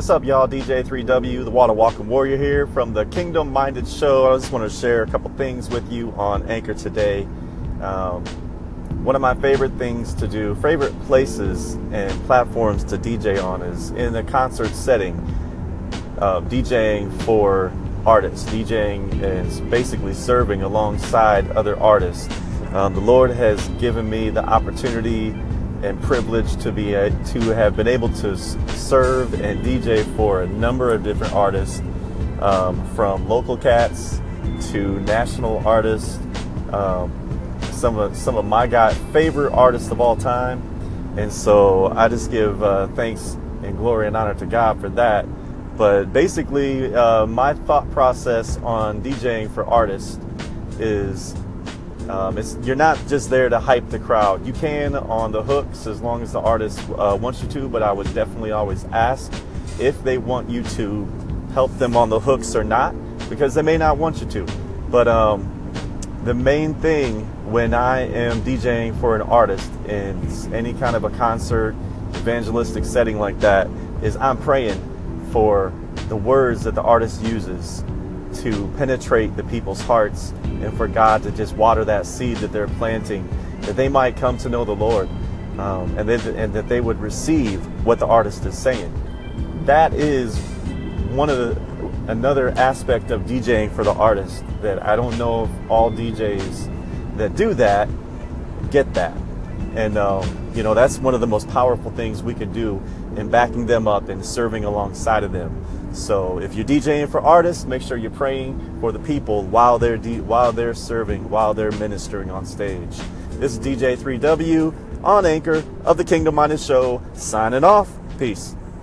What's up, y'all? DJ3W, the Water Walking Warrior here from the Kingdom Minded Show. I just want to share a couple things with you on Anchor today. Um, one of my favorite things to do, favorite places and platforms to DJ on is in a concert setting, uh, DJing for artists. DJing is basically serving alongside other artists. Um, the Lord has given me the opportunity and privileged to be a, to have been able to serve and DJ for a number of different artists, um, from local cats to national artists. Um, some of some of my guy favorite artists of all time, and so I just give uh, thanks and glory and honor to God for that. But basically, uh, my thought process on DJing for artists is um, you're not just there to hype the crowd. You can on the hooks as long as the artist uh, wants you to, but I would definitely always ask if they want you to help them on the hooks or not, because they may not want you to. But um, the main thing when I am DJing for an artist in any kind of a concert, evangelistic setting like that, is I'm praying for the words that the artist uses to penetrate the people's hearts and for God to just water that seed that they're planting, that they might come to know the Lord um, and, that, and that they would receive what the artist is saying. That is one of the another aspect of DJing for the artist that I don't know if all DJs that do that get that. And um, you know that's one of the most powerful things we can do in backing them up and serving alongside of them. So if you're DJing for artists, make sure you're praying for the people while they're de- while they're serving, while they're ministering on stage. This is DJ3W on Anchor of the Kingdom Minded Show, signing off. Peace.